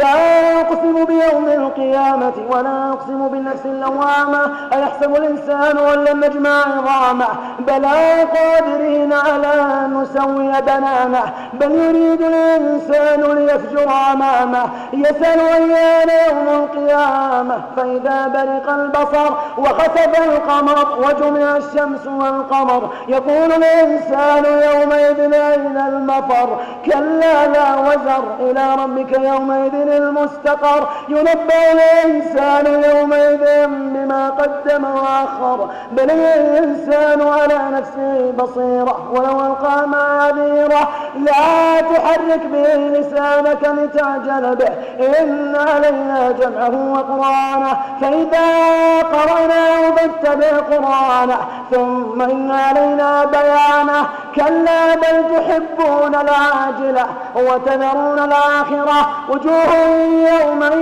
لا أقسم بيوم القيامة ولا أقسم بالنفس اللوامة. أيحسب الإنسان أن لم نجمع عظامه؟ بلى قادرين على أن نسوي بنانه. بل يريد الإنسان ليفجر أمامه يسأل أيان يوم القيامة؟ فإذا برق البصر وخسف القمر وجمع الشمس والقمر يقول الإنسان يومئذ أين المفر؟ كلا لا وزر إلى ربك يومئذ المستقر. ينبأ الإنسان يومئذ بما قدم وأخر. بل الإنسان على نفسه بصيرة ولو ألقى معاذيره. لا تحرك به لسانك لتعجل به. إن علينا جمعه وقرآنه. فإذا قرأناه فاتبع قرآنه. ثم إن علينا بيانه. كلا بل تحبون العاجلة وتذرون الآخرة. وجوه يومئذ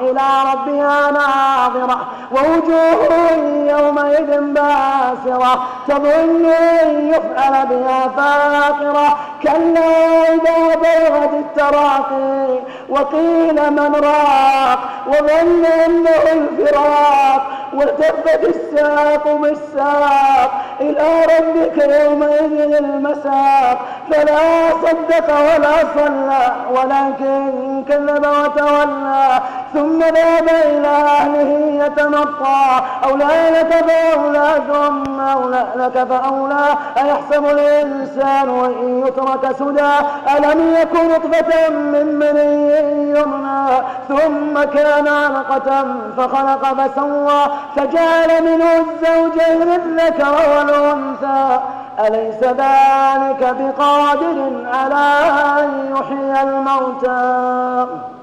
إلى ربها ناظرة ووجوه يومئذ باسرة تظن أن يفعل بها فاقرة. كلا إذا بلغت التراقي وقيل من راق وظن أنه الفراق. والتفت الساق بالساق إلى ربك يومئذ المساق. فلا صدق ولا صلى ولكن كذب وتولى. ثم ذهب إلى أهله يتمطى أولى لك فأولى ثم أولى لك فأولى. أيحسب الإنسان أن يترك سدى؟ ألم يكن نطفة من مني يمنى؟ ثم كان علقة فخلق فسوى. فجعل منه الزوجين الذكر والأنثى. أليس ذلك بقادر على أن يحيي الموتى؟